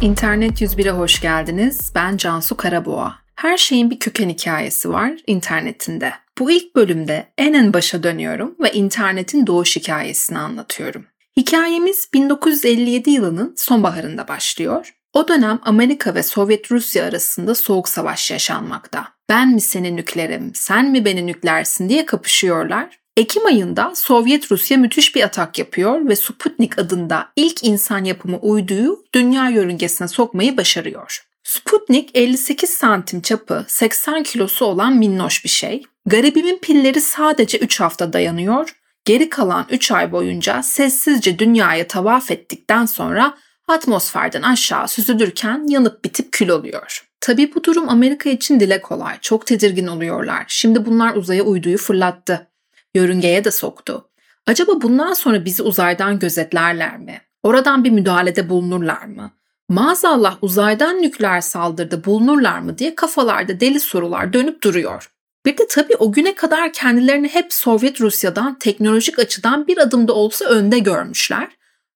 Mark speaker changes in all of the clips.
Speaker 1: İnternet 101'e hoş geldiniz. Ben Cansu Karaboğa. Her şeyin bir köken hikayesi var internetinde. Bu ilk bölümde en en başa dönüyorum ve internetin doğuş hikayesini anlatıyorum. Hikayemiz 1957 yılının sonbaharında başlıyor. O dönem Amerika ve Sovyet Rusya arasında soğuk savaş yaşanmakta. Ben mi senin nüklerim, sen mi beni nüklersin diye kapışıyorlar Ekim ayında Sovyet Rusya müthiş bir atak yapıyor ve Sputnik adında ilk insan yapımı uyduyu dünya yörüngesine sokmayı başarıyor. Sputnik 58 santim çapı 80 kilosu olan minnoş bir şey. Garibimin pilleri sadece 3 hafta dayanıyor. Geri kalan 3 ay boyunca sessizce dünyaya tavaf ettikten sonra atmosferden aşağı süzülürken yanıp bitip kül oluyor. Tabi bu durum Amerika için dile kolay. Çok tedirgin oluyorlar. Şimdi bunlar uzaya uyduyu fırlattı yörüngeye de soktu. Acaba bundan sonra bizi uzaydan gözetlerler mi? Oradan bir müdahalede bulunurlar mı? Maazallah uzaydan nükleer saldırıda bulunurlar mı diye kafalarda deli sorular dönüp duruyor. Bir de tabii o güne kadar kendilerini hep Sovyet Rusya'dan teknolojik açıdan bir adımda olsa önde görmüşler.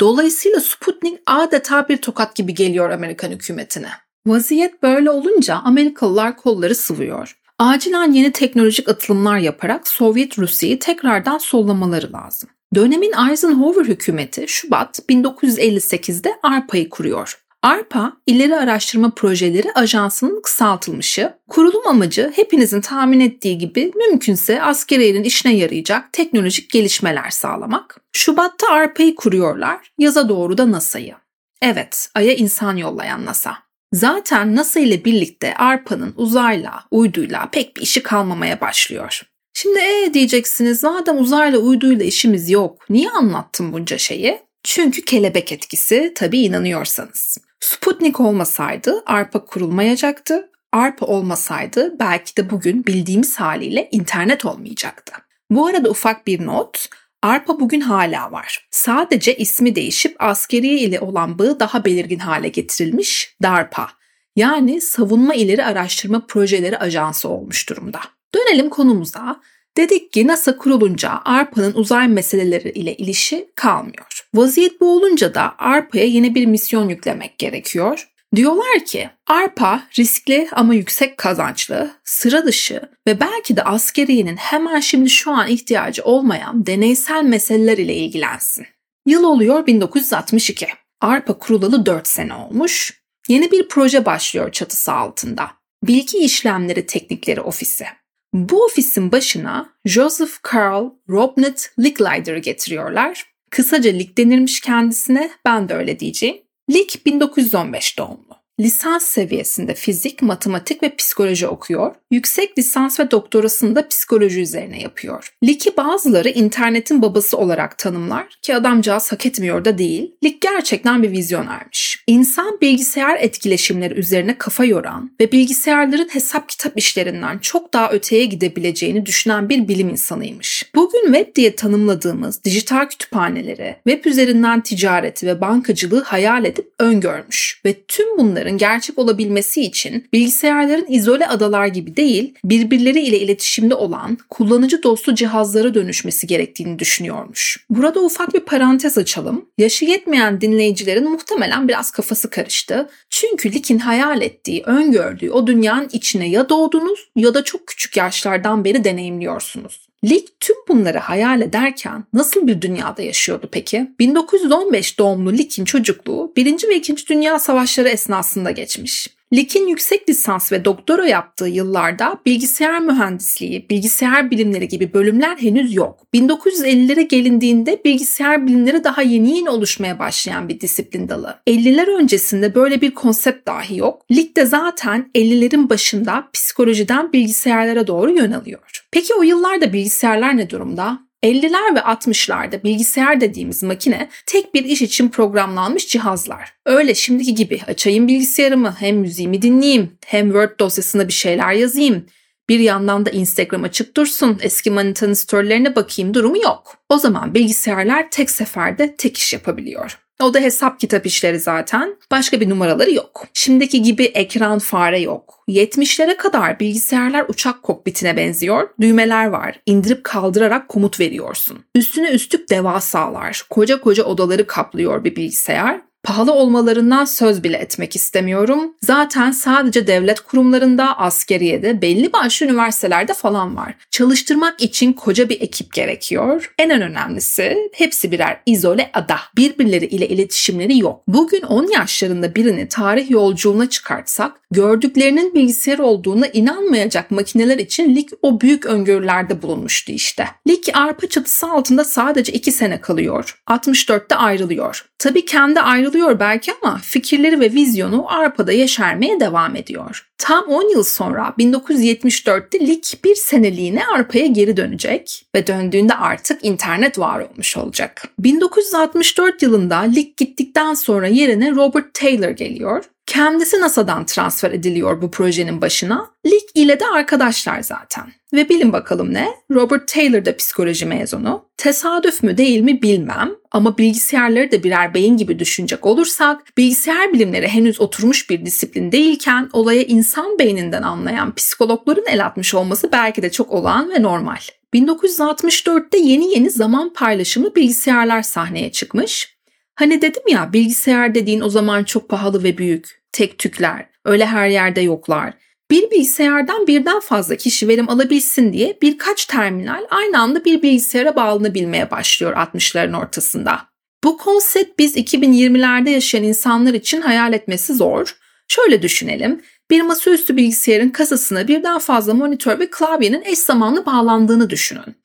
Speaker 1: Dolayısıyla Sputnik adeta bir tokat gibi geliyor Amerikan hükümetine. Vaziyet böyle olunca Amerikalılar kolları sıvıyor acilen yeni teknolojik atılımlar yaparak Sovyet Rusya'yı tekrardan sollamaları lazım. Dönemin Eisenhower hükümeti Şubat 1958'de ARPA'yı kuruyor. ARPA, İleri Araştırma Projeleri Ajansı'nın kısaltılmışı, kurulum amacı hepinizin tahmin ettiği gibi mümkünse askeriyenin işine yarayacak teknolojik gelişmeler sağlamak. Şubat'ta ARPA'yı kuruyorlar, yaza doğru da NASA'yı. Evet, Ay'a insan yollayan NASA. Zaten NASA ile birlikte ARPA'nın uzayla, uyduyla pek bir işi kalmamaya başlıyor. Şimdi e diyeceksiniz madem uzayla uyduyla işimiz yok niye anlattım bunca şeyi? Çünkü kelebek etkisi tabii inanıyorsanız. Sputnik olmasaydı ARPA kurulmayacaktı. ARPA olmasaydı belki de bugün bildiğimiz haliyle internet olmayacaktı. Bu arada ufak bir not. Arpa bugün hala var. Sadece ismi değişip askeriye ile olan bağı daha belirgin hale getirilmiş DARPA. Yani Savunma İleri Araştırma Projeleri Ajansı olmuş durumda. Dönelim konumuza. Dedik ki NASA kurulunca ARPA'nın uzay meseleleri ile ilişi kalmıyor. Vaziyet bu olunca da ARPA'ya yeni bir misyon yüklemek gerekiyor. Diyorlar ki arpa riskli ama yüksek kazançlı, sıra dışı ve belki de askeriyenin hemen şimdi şu an ihtiyacı olmayan deneysel meseleler ile ilgilensin. Yıl oluyor 1962. ARPA kurulalı 4 sene olmuş. Yeni bir proje başlıyor çatısı altında. Bilgi İşlemleri Teknikleri Ofisi. Bu ofisin başına Joseph Carl Robnet Licklider'ı getiriyorlar. Kısaca Lick denilmiş kendisine, ben de öyle diyeceğim. Lick 1915 doğumlu lisans seviyesinde fizik, matematik ve psikoloji okuyor. Yüksek lisans ve doktorasını da psikoloji üzerine yapıyor. Lick'i bazıları internetin babası olarak tanımlar ki adamcağız hak etmiyor da değil. Lick gerçekten bir vizyonermiş. İnsan bilgisayar etkileşimleri üzerine kafa yoran ve bilgisayarların hesap kitap işlerinden çok daha öteye gidebileceğini düşünen bir bilim insanıymış. Bugün web diye tanımladığımız dijital kütüphaneleri, web üzerinden ticareti ve bankacılığı hayal edip öngörmüş ve tüm bunların gerçek olabilmesi için bilgisayarların izole adalar gibi değil, birbirleri ile iletişimde olan kullanıcı dostu cihazlara dönüşmesi gerektiğini düşünüyormuş. Burada ufak bir parantez açalım. Yaşı yetmeyen dinleyicilerin muhtemelen biraz kafası karıştı. Çünkü Lick'in hayal ettiği, öngördüğü o dünyanın içine ya doğdunuz ya da çok küçük yaşlardan beri deneyimliyorsunuz. Lig tüm bunları hayal ederken nasıl bir dünyada yaşıyordu peki? 1915 doğumlu Lick'in çocukluğu 1. ve 2. Dünya Savaşları esnasında geçmiş. Lick'in yüksek lisans ve doktora yaptığı yıllarda bilgisayar mühendisliği, bilgisayar bilimleri gibi bölümler henüz yok. 1950'lere gelindiğinde bilgisayar bilimleri daha yeni yeni oluşmaya başlayan bir disiplin dalı. 50'ler öncesinde böyle bir konsept dahi yok. Lick de zaten 50'lerin başında psikolojiden bilgisayarlara doğru yöneliyor. Peki o yıllarda bilgisayarlar ne durumda? 50'ler ve 60'larda bilgisayar dediğimiz makine tek bir iş için programlanmış cihazlar. Öyle şimdiki gibi açayım bilgisayarımı hem müziğimi dinleyeyim hem Word dosyasına bir şeyler yazayım. Bir yandan da Instagram açık dursun, eski manitanın storylerine bakayım durumu yok. O zaman bilgisayarlar tek seferde tek iş yapabiliyor. O da hesap kitap işleri zaten. Başka bir numaraları yok. Şimdiki gibi ekran fare yok. 70'lere kadar bilgisayarlar uçak kokpitine benziyor. Düğmeler var. İndirip kaldırarak komut veriyorsun. Üstüne üstlük devasalar. Koca koca odaları kaplıyor bir bilgisayar. Pahalı olmalarından söz bile etmek istemiyorum. Zaten sadece devlet kurumlarında, askeriyede, belli başlı üniversitelerde falan var. Çalıştırmak için koca bir ekip gerekiyor. En önemlisi hepsi birer izole ada. Birbirleri ile iletişimleri yok. Bugün 10 yaşlarında birini tarih yolculuğuna çıkartsak gördüklerinin bilgisayar olduğuna inanmayacak makineler için Lig o büyük öngörülerde bulunmuştu işte. Lig arpa çatısı altında sadece 2 sene kalıyor. 64'te ayrılıyor. Tabii kendi ayrılıyor belki ama fikirleri ve vizyonu arpada yeşermeye devam ediyor. Tam 10 yıl sonra 1974'te Lig bir seneliğine arpaya geri dönecek ve döndüğünde artık internet var olmuş olacak. 1964 yılında Lig gittikten sonra yerine Robert Taylor geliyor Kendisi NASA'dan transfer ediliyor bu projenin başına. Lig ile de arkadaşlar zaten. Ve bilin bakalım ne? Robert Taylor da psikoloji mezunu. Tesadüf mü değil mi bilmem ama bilgisayarları da birer beyin gibi düşünecek olursak bilgisayar bilimleri henüz oturmuş bir disiplin değilken olaya insan beyninden anlayan psikologların el atmış olması belki de çok olağan ve normal. 1964'te yeni yeni zaman paylaşımı bilgisayarlar sahneye çıkmış. Hani dedim ya bilgisayar dediğin o zaman çok pahalı ve büyük tek tükler, öyle her yerde yoklar. Bir bilgisayardan birden fazla kişi verim alabilsin diye birkaç terminal aynı anda bir bilgisayara bağlanabilmeye başlıyor 60'ların ortasında. Bu konsept biz 2020'lerde yaşayan insanlar için hayal etmesi zor. Şöyle düşünelim. Bir masaüstü bilgisayarın kasasına birden fazla monitör ve klavyenin eş zamanlı bağlandığını düşünün.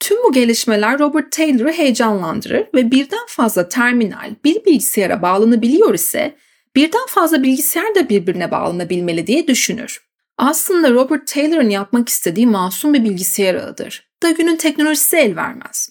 Speaker 1: Tüm bu gelişmeler Robert Taylor'ı heyecanlandırır ve birden fazla terminal bir bilgisayara bağlanabiliyor ise birden fazla bilgisayar da birbirine bağlanabilmeli diye düşünür. Aslında Robert Taylor'ın yapmak istediği masum bir bilgisayar ağıdır. Da günün teknolojisi el vermez.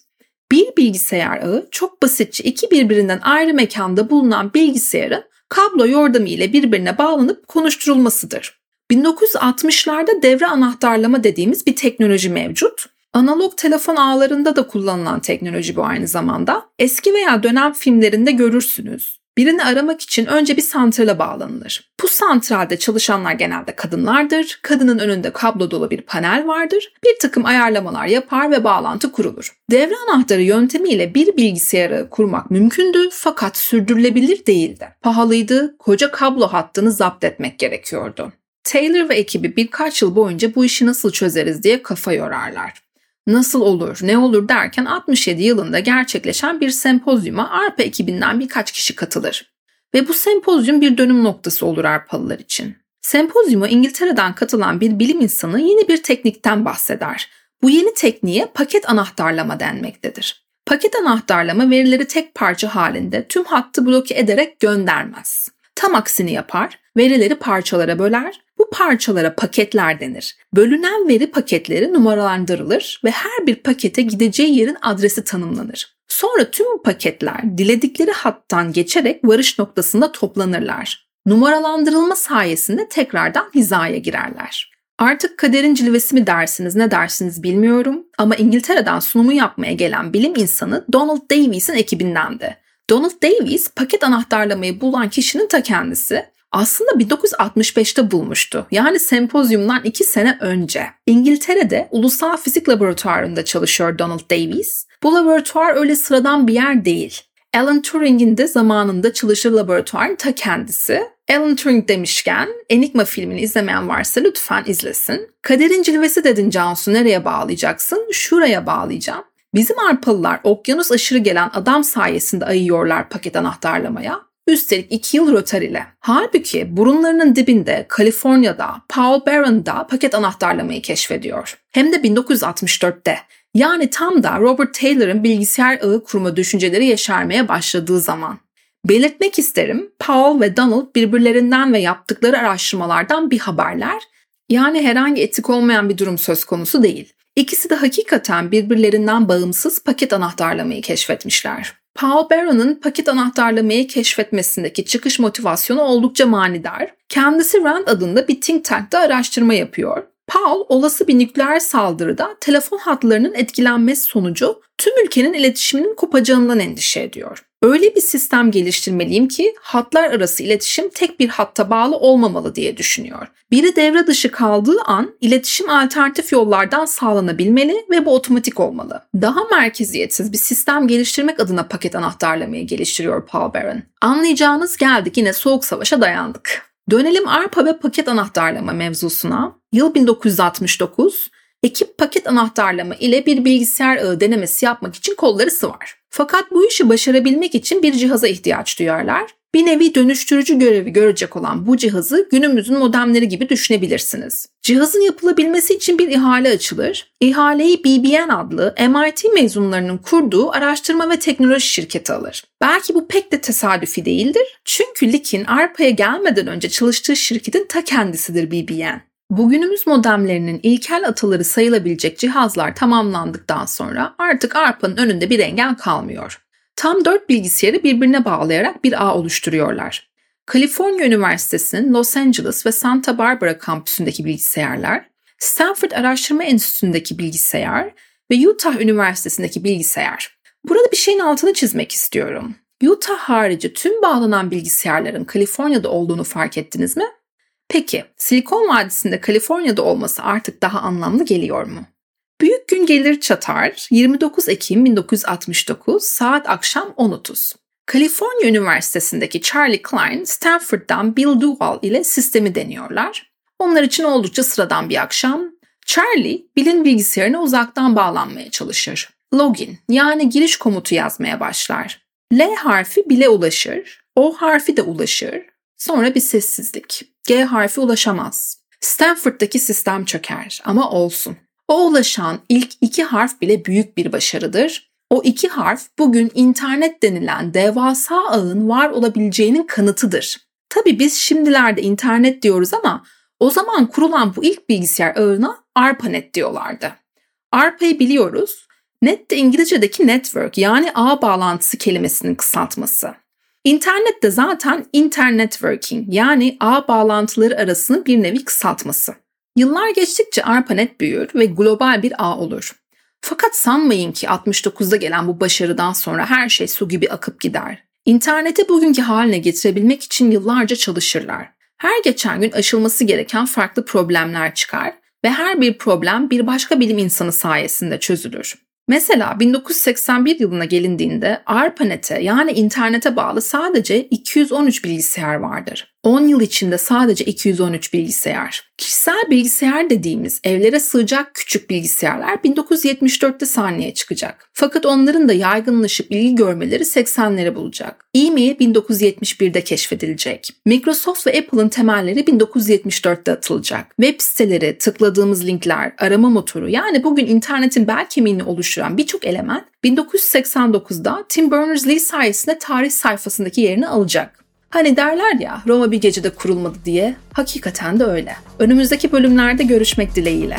Speaker 1: Bir bilgisayar ağı çok basitçe iki birbirinden ayrı mekanda bulunan bilgisayarın kablo yordamı ile birbirine bağlanıp konuşturulmasıdır. 1960'larda devre anahtarlama dediğimiz bir teknoloji mevcut. Analog telefon ağlarında da kullanılan teknoloji bu aynı zamanda. Eski veya dönem filmlerinde görürsünüz. Birini aramak için önce bir santrala bağlanılır. Bu santralde çalışanlar genelde kadınlardır. Kadının önünde kablo dolu bir panel vardır. Bir takım ayarlamalar yapar ve bağlantı kurulur. Devre anahtarı yöntemiyle bir bilgisayarı kurmak mümkündü fakat sürdürülebilir değildi. Pahalıydı, koca kablo hattını zapt etmek gerekiyordu. Taylor ve ekibi birkaç yıl boyunca bu işi nasıl çözeriz diye kafa yorarlar nasıl olur, ne olur derken 67 yılında gerçekleşen bir sempozyuma ARPA ekibinden birkaç kişi katılır. Ve bu sempozyum bir dönüm noktası olur Arpalılar için. Sempozyuma İngiltere'den katılan bir bilim insanı yeni bir teknikten bahseder. Bu yeni tekniğe paket anahtarlama denmektedir. Paket anahtarlama verileri tek parça halinde tüm hattı bloke ederek göndermez. Tam aksini yapar, verileri parçalara böler parçalara paketler denir. Bölünen veri paketleri numaralandırılır ve her bir pakete gideceği yerin adresi tanımlanır. Sonra tüm paketler diledikleri hattan geçerek varış noktasında toplanırlar. Numaralandırılma sayesinde tekrardan hizaya girerler. Artık kaderin cilvesi mi dersiniz ne dersiniz bilmiyorum ama İngiltere'den sunumu yapmaya gelen bilim insanı Donald Davies'in ekibindendi. Donald Davies paket anahtarlamayı bulan kişinin ta kendisi aslında 1965'te bulmuştu. Yani sempozyumdan 2 sene önce. İngiltere'de Ulusal Fizik Laboratuvarı'nda çalışıyor Donald Davies. Bu laboratuvar öyle sıradan bir yer değil. Alan Turing'in de zamanında çalışır laboratuvarın ta kendisi. Alan Turing demişken Enigma filmini izlemeyen varsa lütfen izlesin. Kaderin cilvesi dedin Cansu nereye bağlayacaksın? Şuraya bağlayacağım. Bizim Arpalılar okyanus aşırı gelen adam sayesinde ayıyorlar paket anahtarlamaya. Üstelik 2 yıl rötar ile. Halbuki burunlarının dibinde Kaliforniya'da Paul Barron da paket anahtarlamayı keşfediyor. Hem de 1964'te. Yani tam da Robert Taylor'ın bilgisayar ağı kurma düşünceleri yeşermeye başladığı zaman. Belirtmek isterim Paul ve Donald birbirlerinden ve yaptıkları araştırmalardan bir haberler. Yani herhangi etik olmayan bir durum söz konusu değil. İkisi de hakikaten birbirlerinden bağımsız paket anahtarlamayı keşfetmişler. Paul Barron'ın paket anahtarlamayı keşfetmesindeki çıkış motivasyonu oldukça manidar. Kendisi Rand adında bir think tank'ta araştırma yapıyor. Paul olası bir nükleer saldırıda telefon hatlarının etkilenmesi sonucu tüm ülkenin iletişiminin kopacağından endişe ediyor. Öyle bir sistem geliştirmeliyim ki hatlar arası iletişim tek bir hatta bağlı olmamalı diye düşünüyor. Biri devre dışı kaldığı an iletişim alternatif yollardan sağlanabilmeli ve bu otomatik olmalı. Daha merkeziyetsiz bir sistem geliştirmek adına paket anahtarlamayı geliştiriyor Paul Barron. Anlayacağınız geldik yine soğuk savaşa dayandık. Dönelim ARPA ve paket anahtarlama mevzusuna. Yıl 1969, ekip paket anahtarlama ile bir bilgisayar ağı denemesi yapmak için kolları sıvar. Fakat bu işi başarabilmek için bir cihaza ihtiyaç duyarlar. Bir nevi dönüştürücü görevi görecek olan bu cihazı günümüzün modemleri gibi düşünebilirsiniz. Cihazın yapılabilmesi için bir ihale açılır. İhaleyi BBN adlı MIT mezunlarının kurduğu araştırma ve teknoloji şirketi alır. Belki bu pek de tesadüfi değildir. Çünkü Lick'in ARPA'ya gelmeden önce çalıştığı şirketin ta kendisidir BBN. Bugünümüz modemlerinin ilkel ataları sayılabilecek cihazlar tamamlandıktan sonra artık ARPA'nın önünde bir engel kalmıyor. Tam dört bilgisayarı birbirine bağlayarak bir ağ oluşturuyorlar. Kaliforniya Üniversitesi'nin Los Angeles ve Santa Barbara kampüsündeki bilgisayarlar, Stanford Araştırma Enstitüsü'ndeki bilgisayar ve Utah Üniversitesi'ndeki bilgisayar. Burada bir şeyin altını çizmek istiyorum. Utah harici tüm bağlanan bilgisayarların Kaliforniya'da olduğunu fark ettiniz mi? Peki, Silikon Vadisi'nde Kaliforniya'da olması artık daha anlamlı geliyor mu? Büyük gün gelir çatar 29 Ekim 1969 saat akşam 10.30. Kaliforniya Üniversitesi'ndeki Charlie Klein, Stanford'dan Bill Duval ile sistemi deniyorlar. Onlar için oldukça sıradan bir akşam. Charlie, Bill'in bilgisayarına uzaktan bağlanmaya çalışır. Login yani giriş komutu yazmaya başlar. L harfi Bill'e ulaşır, O harfi de ulaşır. Sonra bir sessizlik. G harfi ulaşamaz. Stanford'daki sistem çöker ama olsun. O ulaşan ilk iki harf bile büyük bir başarıdır. O iki harf bugün internet denilen devasa ağın var olabileceğinin kanıtıdır. Tabi biz şimdilerde internet diyoruz ama o zaman kurulan bu ilk bilgisayar ağına ARPANET diyorlardı. ARPA'yı biliyoruz. Net de İngilizce'deki network yani ağ bağlantısı kelimesinin kısaltması. İnternet de zaten internet working yani ağ bağlantıları arasının bir nevi kısaltması. Yıllar geçtikçe ARPANET büyür ve global bir ağ olur. Fakat sanmayın ki 69'da gelen bu başarıdan sonra her şey su gibi akıp gider. İnterneti bugünkü haline getirebilmek için yıllarca çalışırlar. Her geçen gün aşılması gereken farklı problemler çıkar ve her bir problem bir başka bilim insanı sayesinde çözülür. Mesela 1981 yılına gelindiğinde ARPANET'e yani internete bağlı sadece 213 bilgisayar vardır. 10 yıl içinde sadece 213 bilgisayar. Kişisel bilgisayar dediğimiz evlere sığacak küçük bilgisayarlar 1974'te sahneye çıkacak. Fakat onların da yaygınlaşıp ilgi görmeleri 80'leri bulacak. E-mail 1971'de keşfedilecek. Microsoft ve Apple'ın temelleri 1974'te atılacak. Web siteleri, tıkladığımız linkler, arama motoru yani bugün internetin bel kemiğini oluşturan birçok element 1989'da Tim Berners-Lee sayesinde tarih sayfasındaki yerini alacak. Hani derler ya Roma bir gecede kurulmadı diye. Hakikaten de öyle. Önümüzdeki bölümlerde görüşmek dileğiyle.